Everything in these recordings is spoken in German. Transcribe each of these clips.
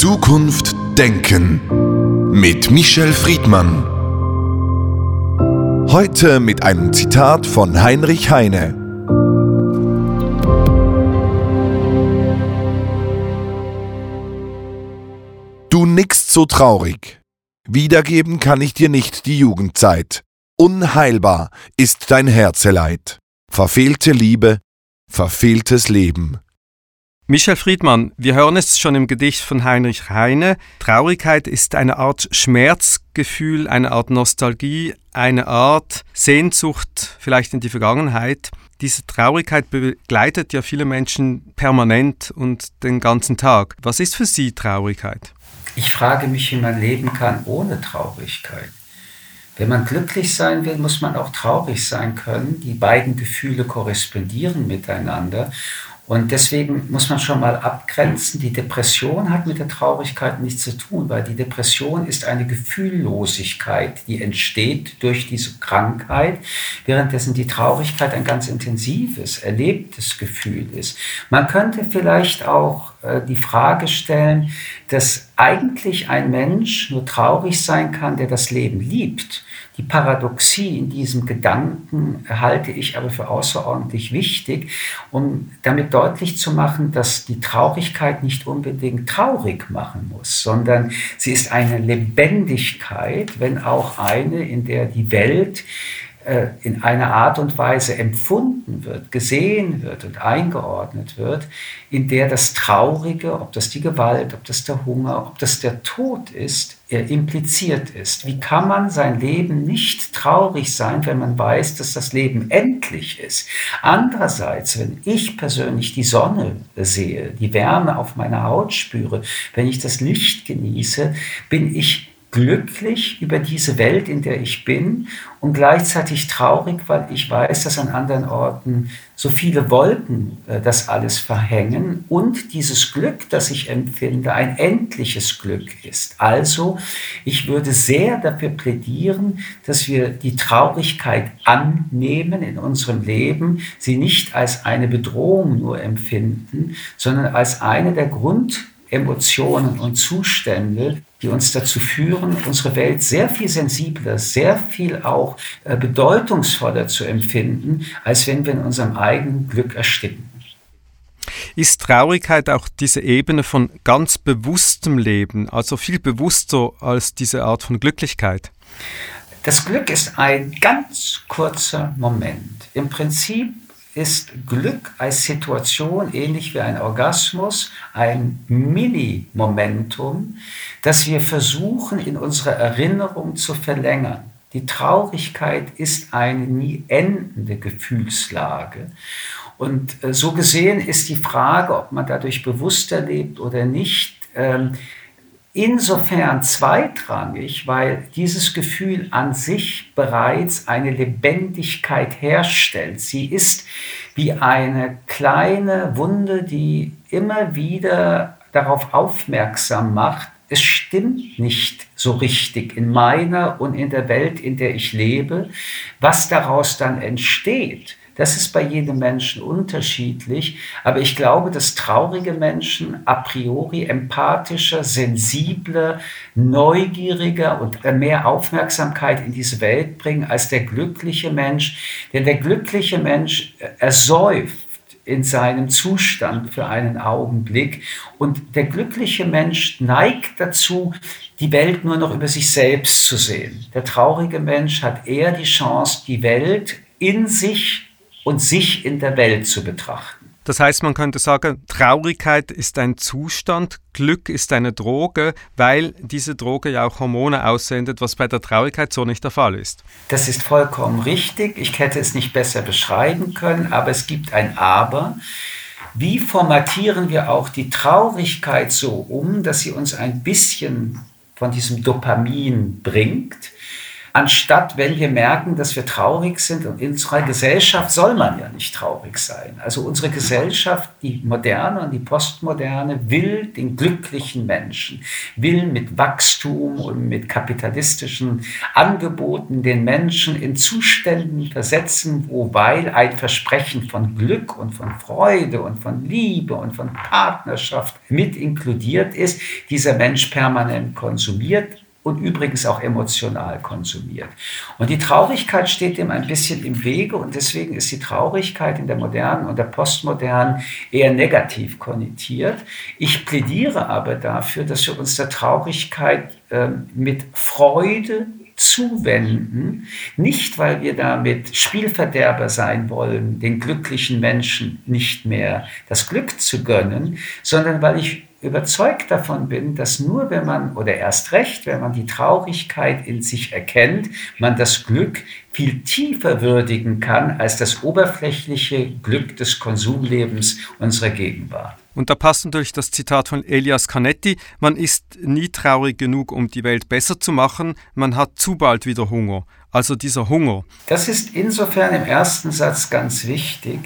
Zukunft denken mit Michel Friedmann. Heute mit einem Zitat von Heinrich Heine. Du nickst so traurig. Wiedergeben kann ich dir nicht die Jugendzeit. Unheilbar ist dein Herzeleid. Verfehlte Liebe, verfehltes Leben. Michel Friedmann, wir hören es schon im Gedicht von Heinrich Heine. Traurigkeit ist eine Art Schmerzgefühl, eine Art Nostalgie, eine Art Sehnsucht vielleicht in die Vergangenheit. Diese Traurigkeit begleitet ja viele Menschen permanent und den ganzen Tag. Was ist für Sie Traurigkeit? Ich frage mich, wie man leben kann ohne Traurigkeit. Wenn man glücklich sein will, muss man auch traurig sein können. Die beiden Gefühle korrespondieren miteinander. Und deswegen muss man schon mal abgrenzen, die Depression hat mit der Traurigkeit nichts zu tun, weil die Depression ist eine Gefühllosigkeit, die entsteht durch diese Krankheit, währenddessen die Traurigkeit ein ganz intensives, erlebtes Gefühl ist. Man könnte vielleicht auch die Frage stellen, dass eigentlich ein Mensch nur traurig sein kann, der das Leben liebt. Die Paradoxie in diesem Gedanken halte ich aber für außerordentlich wichtig, um damit deutlich zu machen, dass die Traurigkeit nicht unbedingt traurig machen muss, sondern sie ist eine Lebendigkeit, wenn auch eine, in der die Welt äh, in einer Art und Weise empfunden wird, gesehen wird und eingeordnet wird, in der das Traurige, ob das die Gewalt, ob das der Hunger, ob das der Tod ist, impliziert ist. Wie kann man sein Leben nicht traurig sein, wenn man weiß, dass das Leben endlich ist? Andererseits, wenn ich persönlich die Sonne sehe, die Wärme auf meiner Haut spüre, wenn ich das Licht genieße, bin ich glücklich über diese Welt, in der ich bin und gleichzeitig traurig, weil ich weiß, dass an anderen Orten so viele Wolken äh, das alles verhängen und dieses Glück, das ich empfinde, ein endliches Glück ist. Also, ich würde sehr dafür plädieren, dass wir die Traurigkeit annehmen in unserem Leben, sie nicht als eine Bedrohung nur empfinden, sondern als eine der Grund Emotionen und Zustände, die uns dazu führen, unsere Welt sehr viel sensibler, sehr viel auch äh, bedeutungsvoller zu empfinden, als wenn wir in unserem eigenen Glück ersticken. Ist Traurigkeit auch diese Ebene von ganz bewusstem Leben, also viel bewusster als diese Art von Glücklichkeit? Das Glück ist ein ganz kurzer Moment. Im Prinzip ist Glück als Situation, ähnlich wie ein Orgasmus, ein Mini-Momentum, das wir versuchen in unserer Erinnerung zu verlängern. Die Traurigkeit ist eine nie endende Gefühlslage. Und äh, so gesehen ist die Frage, ob man dadurch bewusster lebt oder nicht, ähm, insofern zweitrangig, weil dieses Gefühl an sich bereits eine Lebendigkeit herstellt. Sie ist wie eine kleine Wunde, die immer wieder darauf aufmerksam macht, es stimmt nicht so richtig in meiner und in der Welt, in der ich lebe. Was daraus dann entsteht, das ist bei jedem Menschen unterschiedlich, aber ich glaube, dass traurige Menschen a priori empathischer, sensibler, neugieriger und mehr Aufmerksamkeit in diese Welt bringen als der glückliche Mensch. Denn der glückliche Mensch ersäuft in seinem Zustand für einen Augenblick. Und der glückliche Mensch neigt dazu, die Welt nur noch über sich selbst zu sehen. Der traurige Mensch hat eher die Chance, die Welt in sich und sich in der Welt zu betrachten. Das heißt, man könnte sagen, Traurigkeit ist ein Zustand, Glück ist eine Droge, weil diese Droge ja auch Hormone aussendet, was bei der Traurigkeit so nicht der Fall ist. Das ist vollkommen richtig. Ich hätte es nicht besser beschreiben können, aber es gibt ein Aber. Wie formatieren wir auch die Traurigkeit so um, dass sie uns ein bisschen von diesem Dopamin bringt? Anstatt wenn wir merken, dass wir traurig sind. Und in unserer Gesellschaft soll man ja nicht traurig sein. Also unsere Gesellschaft, die moderne und die postmoderne, will den glücklichen Menschen, will mit Wachstum und mit kapitalistischen Angeboten den Menschen in Zuständen versetzen, wo weil ein Versprechen von Glück und von Freude und von Liebe und von Partnerschaft mit inkludiert ist, dieser Mensch permanent konsumiert und übrigens auch emotional konsumiert. Und die Traurigkeit steht dem ein bisschen im Wege und deswegen ist die Traurigkeit in der modernen und der postmodernen eher negativ konnotiert. Ich plädiere aber dafür, dass wir uns der Traurigkeit äh, mit Freude zuwenden, nicht weil wir damit Spielverderber sein wollen, den glücklichen Menschen nicht mehr das Glück zu gönnen, sondern weil ich überzeugt davon bin, dass nur wenn man, oder erst recht, wenn man die Traurigkeit in sich erkennt, man das Glück viel tiefer würdigen kann als das oberflächliche Glück des Konsumlebens unserer Gegenwart. Und da passt natürlich das Zitat von Elias Canetti, man ist nie traurig genug, um die Welt besser zu machen, man hat zu bald wieder Hunger. Also dieser Hunger. Das ist insofern im ersten Satz ganz wichtig,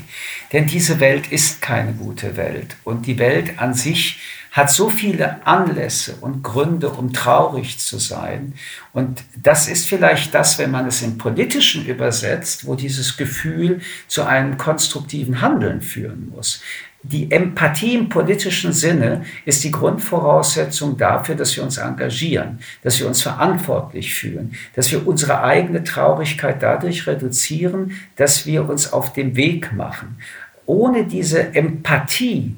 denn diese Welt ist keine gute Welt. Und die Welt an sich hat so viele Anlässe und Gründe, um traurig zu sein. Und das ist vielleicht das, wenn man es im Politischen übersetzt, wo dieses Gefühl zu einem konstruktiven Handeln führen muss. Die Empathie im politischen Sinne ist die Grundvoraussetzung dafür, dass wir uns engagieren, dass wir uns verantwortlich fühlen, dass wir unsere eigene Traurigkeit dadurch reduzieren, dass wir uns auf den Weg machen. Ohne diese Empathie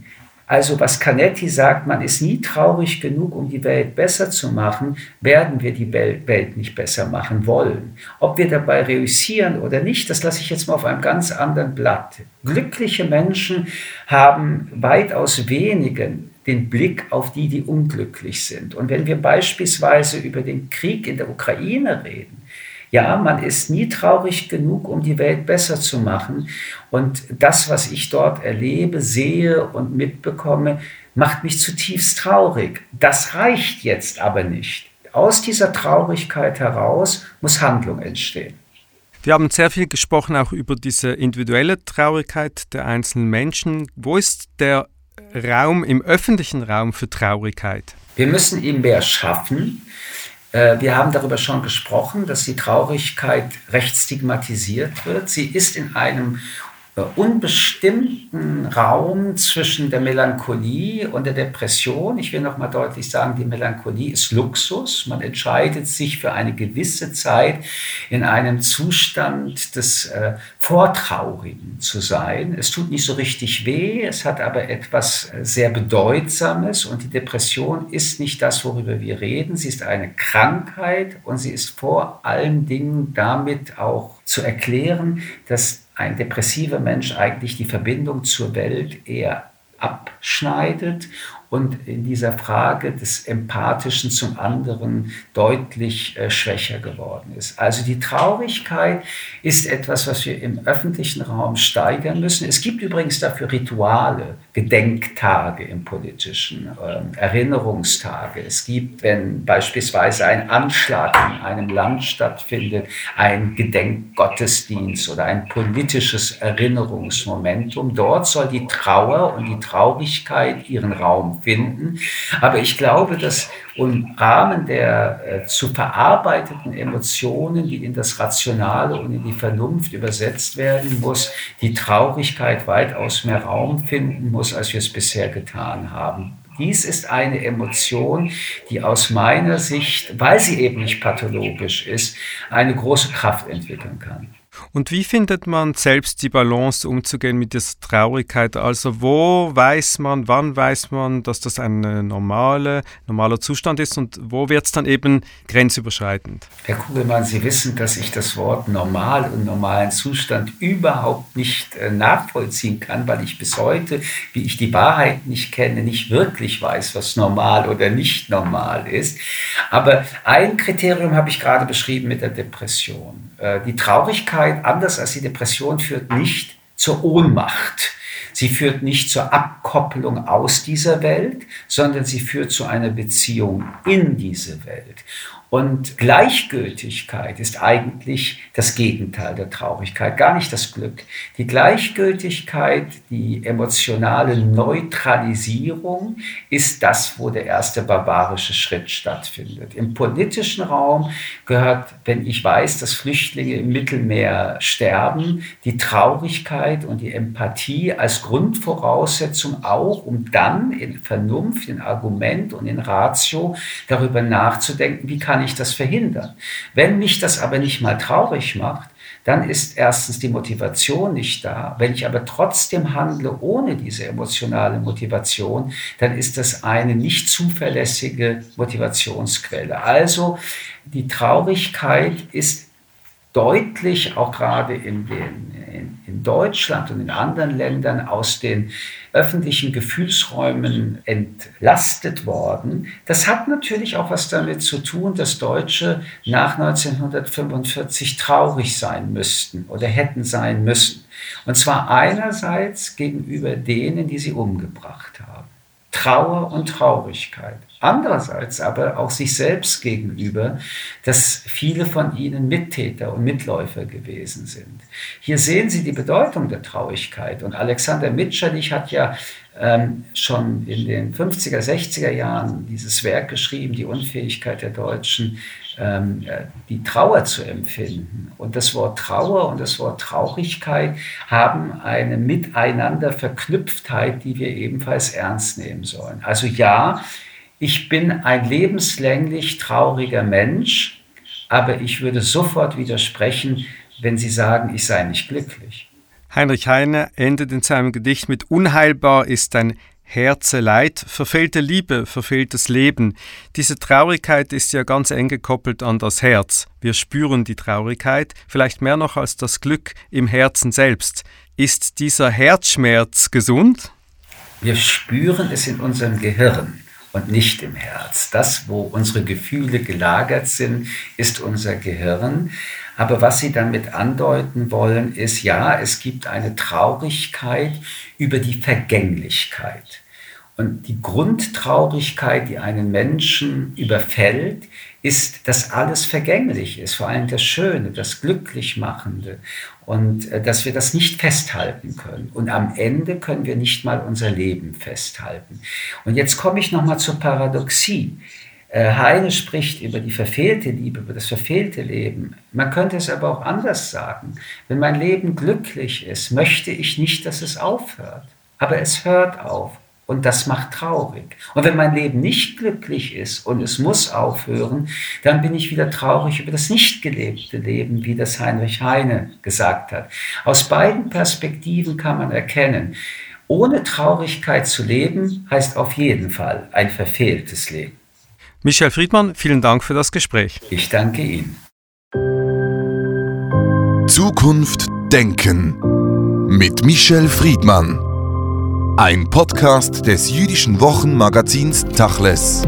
also was Canetti sagt, man ist nie traurig genug, um die Welt besser zu machen, werden wir die Welt nicht besser machen wollen. Ob wir dabei reüssieren oder nicht, das lasse ich jetzt mal auf einem ganz anderen Blatt. Glückliche Menschen haben weitaus wenigen den Blick auf die, die unglücklich sind. Und wenn wir beispielsweise über den Krieg in der Ukraine reden, ja, man ist nie traurig genug, um die Welt besser zu machen. Und das, was ich dort erlebe, sehe und mitbekomme, macht mich zutiefst traurig. Das reicht jetzt aber nicht. Aus dieser Traurigkeit heraus muss Handlung entstehen. Wir haben sehr viel gesprochen auch über diese individuelle Traurigkeit der einzelnen Menschen. Wo ist der Raum im öffentlichen Raum für Traurigkeit? Wir müssen ihn mehr schaffen. Äh, wir haben darüber schon gesprochen, dass die Traurigkeit recht stigmatisiert wird. Sie ist in einem unbestimmten Raum zwischen der Melancholie und der Depression. Ich will noch mal deutlich sagen, die Melancholie ist Luxus. Man entscheidet sich für eine gewisse Zeit in einem Zustand des äh, Vortraurigen zu sein. Es tut nicht so richtig weh, es hat aber etwas äh, sehr Bedeutsames und die Depression ist nicht das, worüber wir reden. Sie ist eine Krankheit und sie ist vor allen Dingen damit auch zu erklären, dass ein depressiver Mensch eigentlich die Verbindung zur Welt eher abschneidet und in dieser Frage des Empathischen zum anderen deutlich äh, schwächer geworden ist. Also die Traurigkeit ist etwas, was wir im öffentlichen Raum steigern müssen. Es gibt übrigens dafür Rituale, Gedenktage im politischen, äh, Erinnerungstage. Es gibt, wenn beispielsweise ein Anschlag in einem Land stattfindet, ein Gedenkgottesdienst oder ein politisches Erinnerungsmomentum. Dort soll die Trauer und die Traurigkeit ihren Raum finden. Aber ich glaube, dass im Rahmen der äh, zu verarbeiteten Emotionen, die in das Rationale und in die Vernunft übersetzt werden muss, die Traurigkeit weitaus mehr Raum finden muss, als wir es bisher getan haben. Dies ist eine Emotion, die aus meiner Sicht, weil sie eben nicht pathologisch ist, eine große Kraft entwickeln kann. Und wie findet man selbst die Balance umzugehen mit dieser Traurigkeit? Also wo weiß man, wann weiß man, dass das ein normale, normaler Zustand ist und wo wird es dann eben grenzüberschreitend? Herr Kugelmann, Sie wissen, dass ich das Wort normal und normalen Zustand überhaupt nicht äh, nachvollziehen kann, weil ich bis heute, wie ich die Wahrheit nicht kenne, nicht wirklich weiß, was normal oder nicht normal ist. Aber ein Kriterium habe ich gerade beschrieben mit der Depression. Äh, die Traurigkeit, anders als die Depression, führt nicht zur Ohnmacht. Sie führt nicht zur Abkopplung aus dieser Welt, sondern sie führt zu einer Beziehung in diese Welt. Und Gleichgültigkeit ist eigentlich das Gegenteil der Traurigkeit, gar nicht das Glück. Die Gleichgültigkeit, die emotionale Neutralisierung ist das, wo der erste barbarische Schritt stattfindet. Im politischen Raum gehört, wenn ich weiß, dass Flüchtlinge im Mittelmeer sterben, die Traurigkeit und die Empathie als Grundvoraussetzung auch, um dann in Vernunft, in Argument und in Ratio darüber nachzudenken, wie kann ich das verhindern. Wenn mich das aber nicht mal traurig macht, dann ist erstens die Motivation nicht da. Wenn ich aber trotzdem handle ohne diese emotionale Motivation, dann ist das eine nicht zuverlässige Motivationsquelle. Also die Traurigkeit ist deutlich auch gerade in, in, in, Deutschland und in anderen Ländern aus den öffentlichen Gefühlsräumen entlastet worden. Das hat natürlich auch was damit zu tun, dass Deutsche nach 1945 traurig sein müssten oder hätten sein müssen. Und zwar einerseits gegenüber denen, die sie umgebracht haben. Trauer und Traurigkeit. Andererseits aber auch sich selbst gegenüber, dass viele von ihnen Mittäter und Mitläufer gewesen sind. Hier sehen Sie die Bedeutung der Traurigkeit. Und Alexander Mitscherlich hat ja ähm, schon in den 50er, 60er Jahren dieses Werk geschrieben, die Unfähigkeit der Deutschen, die Trauer zu empfinden. Und das Wort Trauer und das Wort Traurigkeit haben eine Miteinanderverknüpftheit, die wir ebenfalls ernst nehmen sollen. Also ja, ich bin ein lebenslänglich trauriger Mensch, aber ich würde sofort widersprechen, wenn Sie sagen, ich sei nicht glücklich. Heinrich Heine endet in seinem Gedicht mit Unheilbar ist ein Herzeleid, verfehlte Liebe, verfehltes Leben. Diese Traurigkeit ist ja ganz eng gekoppelt an das Herz. Wir spüren die Traurigkeit, vielleicht mehr noch als das Glück im Herzen selbst. Ist dieser Herzschmerz gesund? Wir spüren es in unserem Gehirn und nicht im Herz. Das, wo unsere Gefühle gelagert sind, ist unser Gehirn. Aber was Sie damit andeuten wollen, ist, ja, es gibt eine Traurigkeit über die Vergänglichkeit. Und die Grundtraurigkeit, die einen Menschen überfällt, ist, dass alles vergänglich ist, vor allem das Schöne, das Glücklichmachende und äh, dass wir das nicht festhalten können. Und am Ende können wir nicht mal unser Leben festhalten. Und jetzt komme ich nochmal zur Paradoxie. Äh, Heine spricht über die verfehlte Liebe, über das verfehlte Leben. Man könnte es aber auch anders sagen. Wenn mein Leben glücklich ist, möchte ich nicht, dass es aufhört. Aber es hört auf. Und das macht traurig. Und wenn mein Leben nicht glücklich ist und es muss aufhören, dann bin ich wieder traurig über das nicht gelebte Leben, wie das Heinrich Heine gesagt hat. Aus beiden Perspektiven kann man erkennen, ohne Traurigkeit zu leben, heißt auf jeden Fall ein verfehltes Leben. Michael Friedmann, vielen Dank für das Gespräch. Ich danke Ihnen. Zukunft Denken mit Michel Friedmann. Ein Podcast des jüdischen Wochenmagazins Tachles.